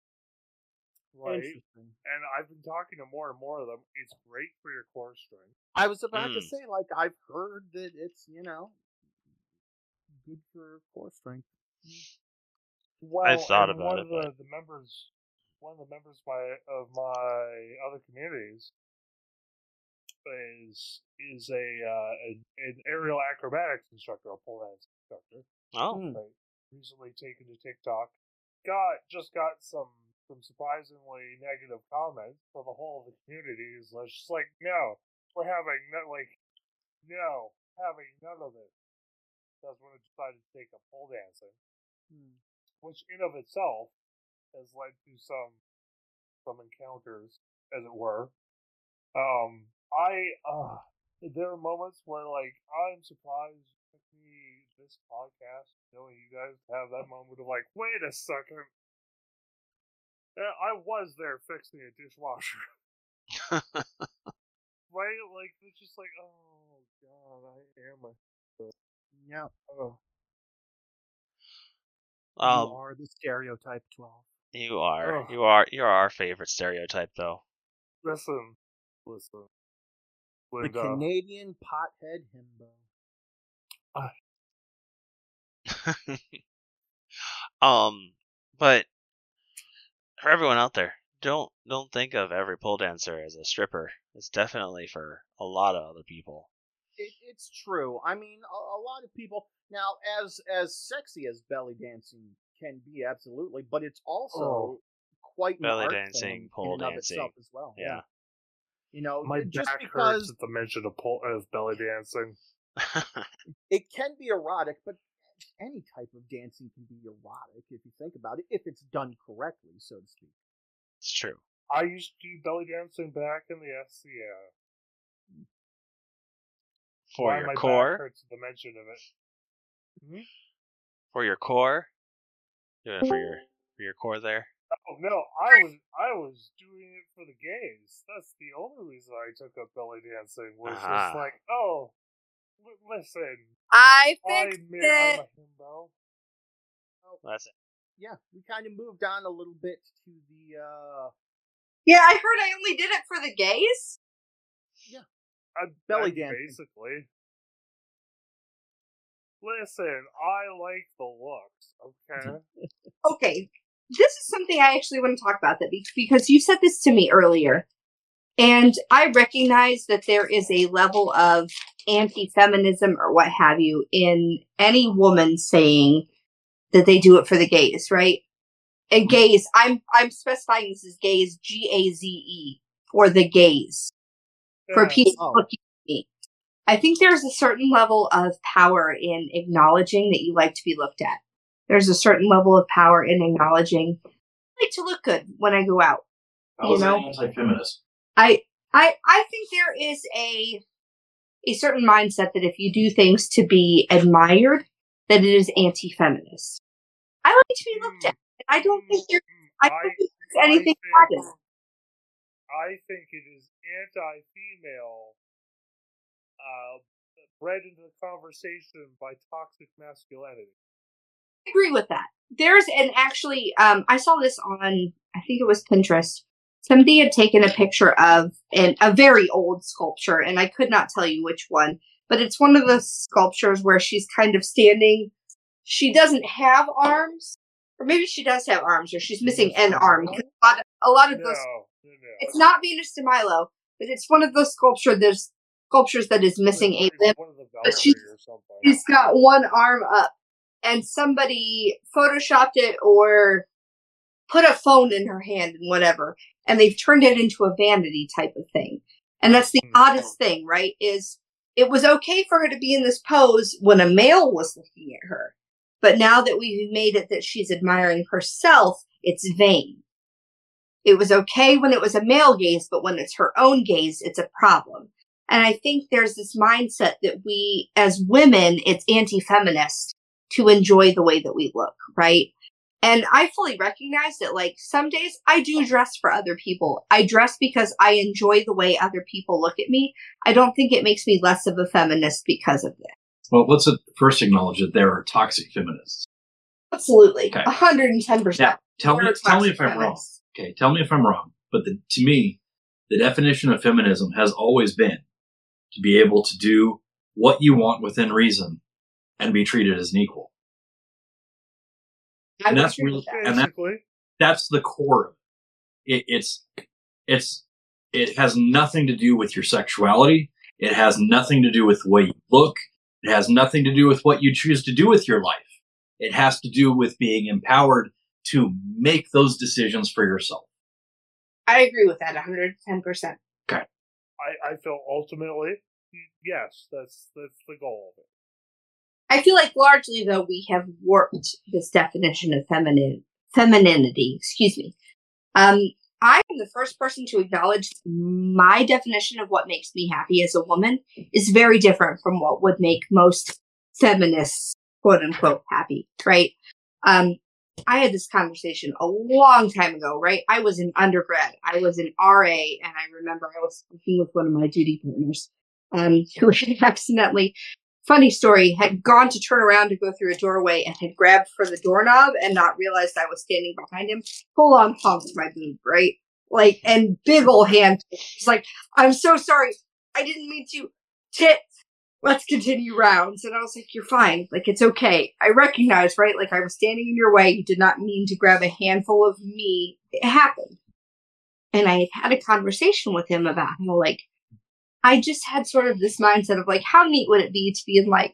Right. Interesting. And I've been talking to more and more of them. It's great for your core strength. I was about to Mm. say, like, I've heard that it's, you know, good for core strength. Well, I thought about one it, of the, the members, one of the members my, of my other communities is is a uh, an, an aerial acrobatics instructor, a pole dance instructor. Oh, Hmm. Right. Recently taken to TikTok. Got just got some some surprisingly negative comments for the whole of the community. Is just like, no, we're having no, like, no, having none of this. That's when I decided to take up pole dancing Hmm. which in of itself has led to some some encounters, as it were. Um, I uh, there are moments where like I'm surprised it took me this podcast knowing you guys have that moment of like, wait a second. Yeah, I was there fixing a dishwasher, right? Like it's just like, oh god, I am a. Yeah. Oh. you um, are the stereotype 12. you are, Ugh. you are, you are our favorite stereotype, though. Listen, listen. The Linda, Canadian pothead himbo. um, but for everyone out there, don't don't think of every pole dancer as a stripper. It's definitely for a lot of other people. It, it's true. I mean, a, a lot of people now, as as sexy as belly dancing can be, absolutely, but it's also Oh. quite an Belly dancing, pole in and of dancing. itself as well. Yeah. You know, my just back because hurts at the mention of, pole, of belly dancing. it can be erotic, but any type of dancing can be erotic if you think about it, if it's done correctly, so to speak. it's true. I used to do belly dancing back in the SCA. Mm. For Why your my back core, hurts the mention of it. Hmm? for your core, doing it for your for your core there. Oh no, I was I was doing it for the gays. That's the only reason I took up belly dancing was Aha. just like, oh, L- listen, I I fixed admit it. I'm a himbo. That's it. Yeah, we kind of moved on a little bit to the uh Yeah, I heard I only did it for the gays. I, Belly I- dancing. Basically. Listen, I like the looks, okay? Okay, this is something I actually want to talk about that because you said this to me earlier, and I recognize that there is a level of anti-feminism or what have you in any woman saying that they do it for the gays, right? And gays, I'm I'm specifying this as gays, G A Z E, for the gays. for people Oh. looking at me. I think there's a certain level of power in acknowledging that you like to be looked at. There's a certain level of power in acknowledging I like to look good when I go out. How You is that know? anti-feminist? I I I think there is a a certain mindset that if you do things to be admired, that it is anti-feminist. I like to be looked at. I don't think there I don't think there's anything I think, it. I think it is anti-female, uh, bred into the conversation by toxic masculinity. I agree with that. There's an actually, um, I saw this on, I think it was Pinterest. Somebody had taken a picture of an, a very old sculpture, and I could not tell you which one, but it's one of the sculptures where she's kind of standing. She doesn't have arms, or maybe she does have arms, or she's missing an arm. A lot, a lot No, of those, no, no. it's not Venus de Milo, but it's one of those sculpture. There's sculptures that is missing a limb of but she- Valkyrie or something. she's got one arm up and somebody photoshopped it or put a phone in her hand and whatever and they've turned it into a vanity type of thing and that's the Hmm. oddest thing right is it was okay for her to be in this pose when a male was looking at her but now that we've made it that she's admiring herself it's vain it was okay when it was a male gaze but when it's her own gaze it's a problem and I think there's this mindset that we, as women, it's anti feminist to enjoy the way that we look, right? And I fully recognize that, like, some days I do dress for other people. I dress because I enjoy the way other people look at me. I don't think it makes me less of a feminist because of this. Well, let's first acknowledge that there are toxic feminists. Absolutely. Okay. 110%. Now, tell me, tell me if I'm wrong. Okay, tell me if I'm wrong. But the, to me, the definition of feminism has always been to be able to do what you want within reason and be treated as an equal. I And that's really- with and that, that's the core of it. it. It's it's it has nothing to do with your sexuality. It has nothing to do with the way you look. It has nothing to do with what you choose to do with your life. It has to do with being empowered to make those decisions for yourself. I agree with that 110%. I, I feel ultimately, yes, that's that's the goal of it. I feel like largely though we have warped this definition of feminine femininity. Excuse me. Um, I am the first person to acknowledge my definition of what makes me happy as a woman is very different from what would make most feminists quote unquote happy, right? Um, I had this conversation a long time ago, right? I was an undergrad. I was an RA, and I remember I was speaking with one of my duty partners, um, who had accidentally funny story, had gone to turn around to go through a doorway and had grabbed for the doorknob and not realized I was standing behind him. Full on honked my boob, right? Like, and big old hand. He's like, I'm so sorry. I didn't mean to. Tit. Let's continue rounds. And I was like, you're fine. Like, it's okay. I recognize, right? Like, I was standing in your way. You did not mean to grab a handful of me. It happened. And I had had a conversation with him about how, like, I just had sort of this mindset of like, how neat would it be to be in like,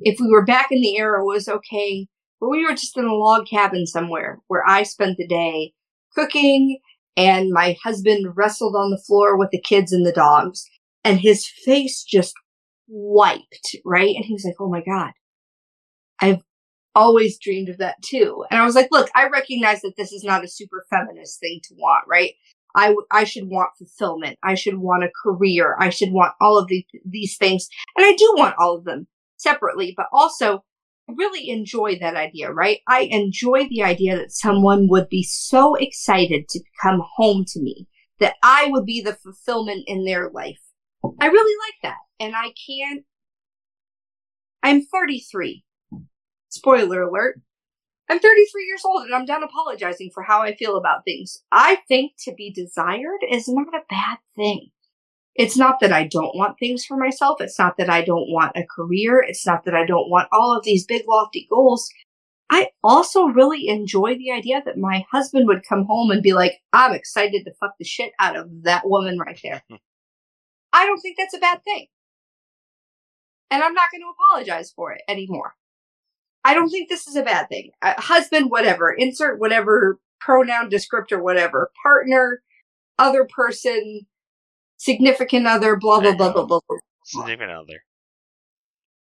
if we were back in the era it was okay, where we were just in a log cabin somewhere where I spent the day cooking and my husband wrestled on the floor with the kids and the dogs and his face just wiped, right? And he was like, oh my God, I've always dreamed of that too. And I was like, look, I recognize that this is not a super feminist thing to want, right? I, should want fulfillment. I should want a career. I should want all of the, these things. And I do want all of them separately, but also I really enjoy that idea, right? I enjoy the idea that someone would be so excited to come home to me that I would be the fulfillment in their life. I really like that. And I can't, I'm 33. Spoiler alert. I'm 33 years old and I'm done apologizing for how I feel about things. I think to be desired is not a bad thing. It's not that I don't want things for myself. It's not that I don't want a career. It's not that I don't want all of these big lofty goals. I also really enjoy the idea that my husband would come home and be like, I'm excited to fuck the shit out of that woman right there. I don't think that's a bad thing. And I'm not going to apologize for it anymore. I don't think this is a bad thing. Uh, husband, whatever, insert whatever pronoun, descriptor, whatever, partner, other person, significant other, blah, blah, blah, blah, blah, blah. Significant other.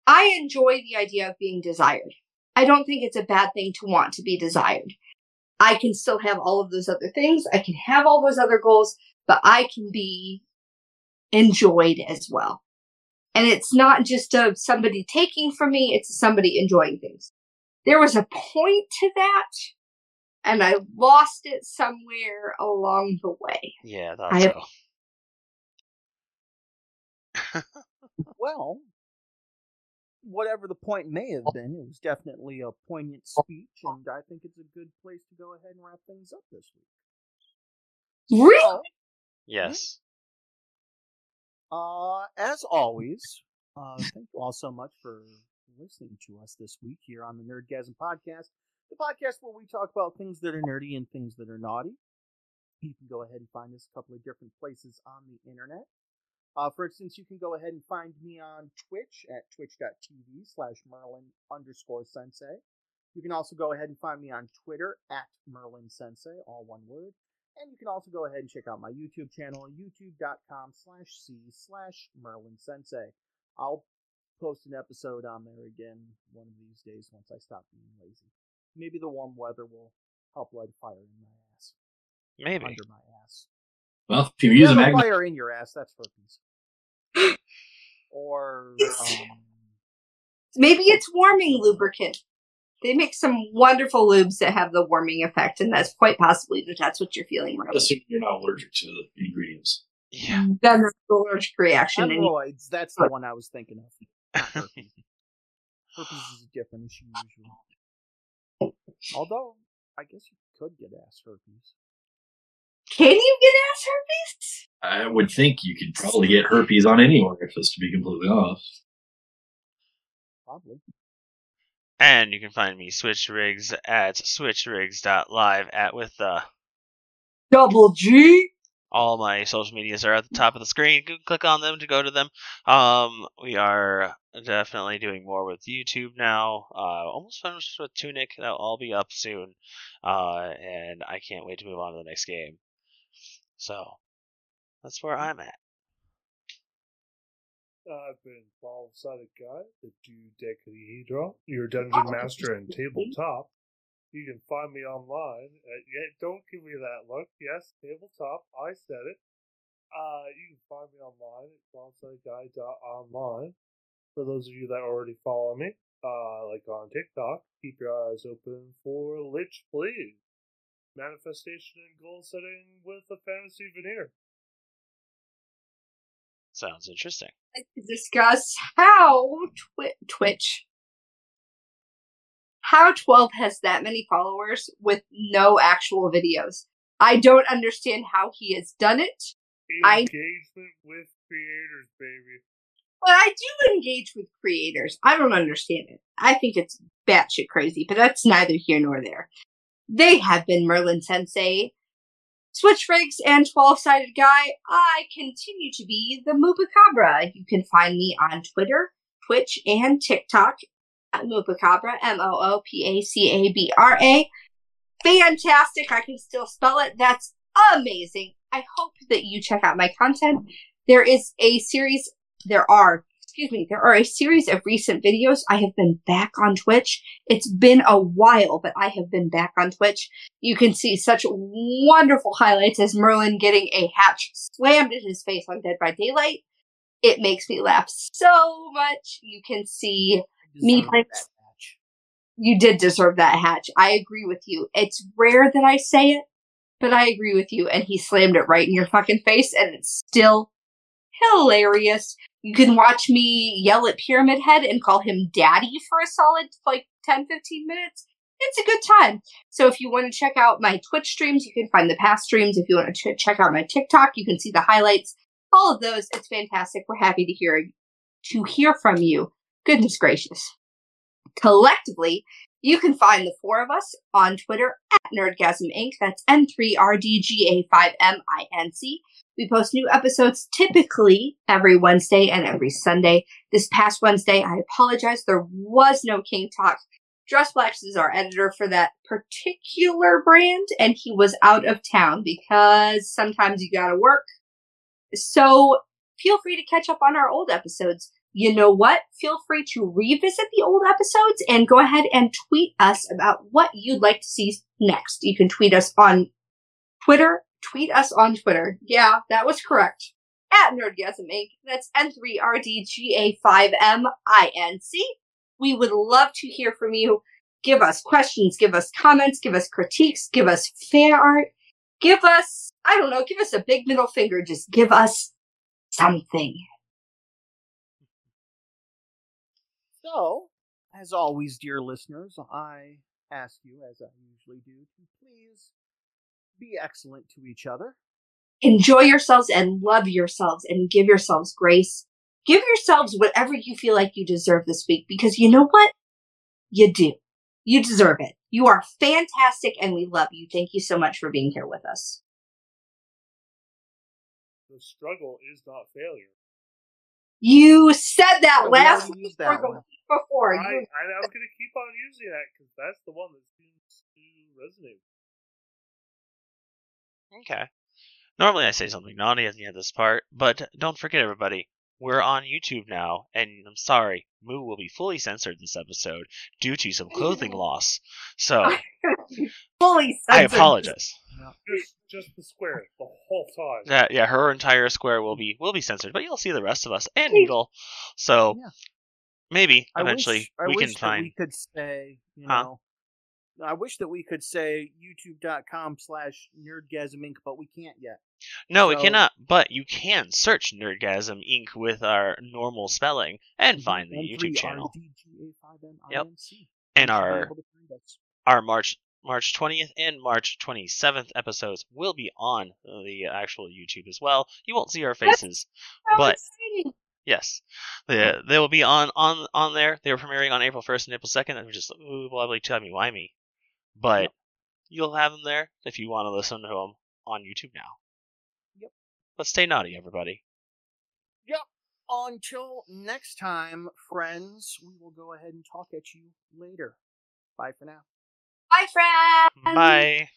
I enjoy the idea of being desired. I don't think it's a bad thing to want to be desired. I can still have all of those other things. I can have all those other goals, but I can be enjoyed as well. And it's not just a somebody taking from me, it's somebody enjoying things. There was a point to that, and I lost it somewhere along the way. Yeah, I thought I so. Well, whatever the point may have been, it was definitely a poignant speech, and I think it's a good place to go ahead and wrap things up this week. Really? Yes. Uh, as always, uh, thank you all so much for listening to us this week here on the Nerdgasm Podcast, the podcast where we talk about things that are nerdy and things that are naughty. You can go ahead and find us a couple of different places on the internet. Uh, for instance, you can go ahead and find me on Twitch at twitch.tv slash Merlin underscore sensei. You can also go ahead and find me on Twitter at Merlin Sensei, all one word. And you can also go ahead and check out my YouTube channel, youtube.com slash C slash Merlin Sensei. I'll post an episode on there again one of these days once I stop being lazy. Maybe the warm weather will help light a fire in my ass. Maybe. Under my ass. Well, if you If use a you have a magnet, fire in your ass, that's herpes. or um, Maybe it's warming lubricant. They make some wonderful lubes that have the warming effect, and that's quite possibly that that's what you're feeling. Really. assume you're not allergic to the ingredients. Yeah. Then there's the allergic reaction. And hemorrhoids. That's the one I was thinking of. Not herpes. Herpes is a different issue usually. Although, I guess you could get ass herpes. can you get ass herpes? I would think you could probably get herpes on any orifice, to be completely honest. Probably. And you can find me Switch Riggs at switchriggs.live at with the Double G. all my social medias are at the top of the screen. You can click on them to go to them. Um, we are definitely doing more with YouTube now. Uh, almost finished with Tunic. That'll all be up soon. Uh, and I can't wait to move on to the next game. So that's where I'm at. I've been Ball Sided Guy, the Dodecahedron, your dungeon master and tabletop. You can find me online at, yeah, don't give me that look. Yes, tabletop, I said it. Uh, you can find me online at ballsidedguy.online. For those of you that already follow me, uh, like on TikTok, keep your eyes open for Lich Please. Manifestation and goal setting with a fantasy veneer. Sounds interesting. to discuss how Twi- Twitch, how 12 has that many followers with no actual videos. I don't understand how he has done it, I- Engagement with creators, baby. but I do engage with creators. I don't understand it. I think it's batshit crazy, but that's neither here nor there. They have been Merlin Sensei, Switch Riggs, and 12 Sided Guy. I continue to be the Moopacabra. You can find me on Twitter, Twitch, and TikTok at Moopacabra, M O O P A C A B R A. Fantastic. I can still spell it. That's amazing. I hope that you check out my content. There is a series, there are, excuse me, there are a series of recent videos. I have been back on Twitch. It's been a while, but I have been back on Twitch. You can see such wonderful highlights as Merlin getting a hatch slammed in his face on Dead by Daylight. It makes me laugh so much. You can see Me Deserve play- that match. you did deserve that hatch. I agree with you. It's rare that I say it, but I agree with you. And he slammed it right in your fucking face, and it's still hilarious. You can watch me yell at Pyramid Head and call him daddy for a solid like 10, 15 minutes. It's a good time. So if you want to check out my Twitch streams, you can find the past streams. If you want to ch- check out my TikTok, you can see the highlights. All of those. It's fantastic. We're happy to hear to hear from you. Goodness gracious. Collectively, you can find the four of us on Twitter at Nerdgasm Inc. That's N3RDGA5MINC. We post new episodes typically every Wednesday and every Sunday. This past Wednesday, I apologize, there was no King Talk. Dress Blacks is our editor for that particular brand, and he was out of town because sometimes you gotta work. So feel free to catch up on our old episodes. You know what? Feel free to revisit the old episodes and go ahead and tweet us about what you'd like to see next. You can tweet us on Twitter. Tweet us on Twitter. Yeah, that was correct. At Nerdgasm Inc. That's N3RDGA5MINC. We would love to hear from you. Give us questions, give us comments, give us critiques, give us fan art, give us, I don't know, give us a big middle finger. Just give us something. So, as always, dear listeners, I ask you, as I usually do, to please be excellent to each other. Enjoy yourselves and love yourselves and give yourselves grace. Give yourselves whatever you feel like you deserve this week because you know what? You do. You deserve it. You are fantastic and we love you. Thank you so much for being here with us. The struggle is not failure. You said that Yeah, last week used or that the week before. I, I, You- I'm going to keep on using that because that's the one that seems to resonate. Okay. Normally I say something naughty at the end of this part, but don't forget, everybody, we're on YouTube now, and I'm sorry, Moo will be fully censored this episode due to some clothing loss. So fully censored. I censored. Apologize. Just, just the square the whole time. Yeah, yeah, her entire square will be will be censored, but you'll see the rest of us and Needle. So Yeah. maybe I eventually wish, I we wish can that find. we could say, you Huh? know, I wish that we could say youtube.com slash nerdgasm inc, but we can't yet. No, we cannot. But you can search Nerdgasm Inc. with our normal spelling and find the YouTube channel. Yep. And our our March March 20th and March 27th episodes will be on the actual YouTube as well. You won't see our faces, So but exciting. yes, they, they will be on on on there. They were premiering on April 1st and April 2nd. That was just ooh, wobbly timey wimey, but Yep. you'll have them there if you want to listen to them on YouTube now. Yep. But stay naughty, everybody. Yep. Until next time, friends, we will go ahead and talk at you later. Bye for now. Bye, friends. Bye.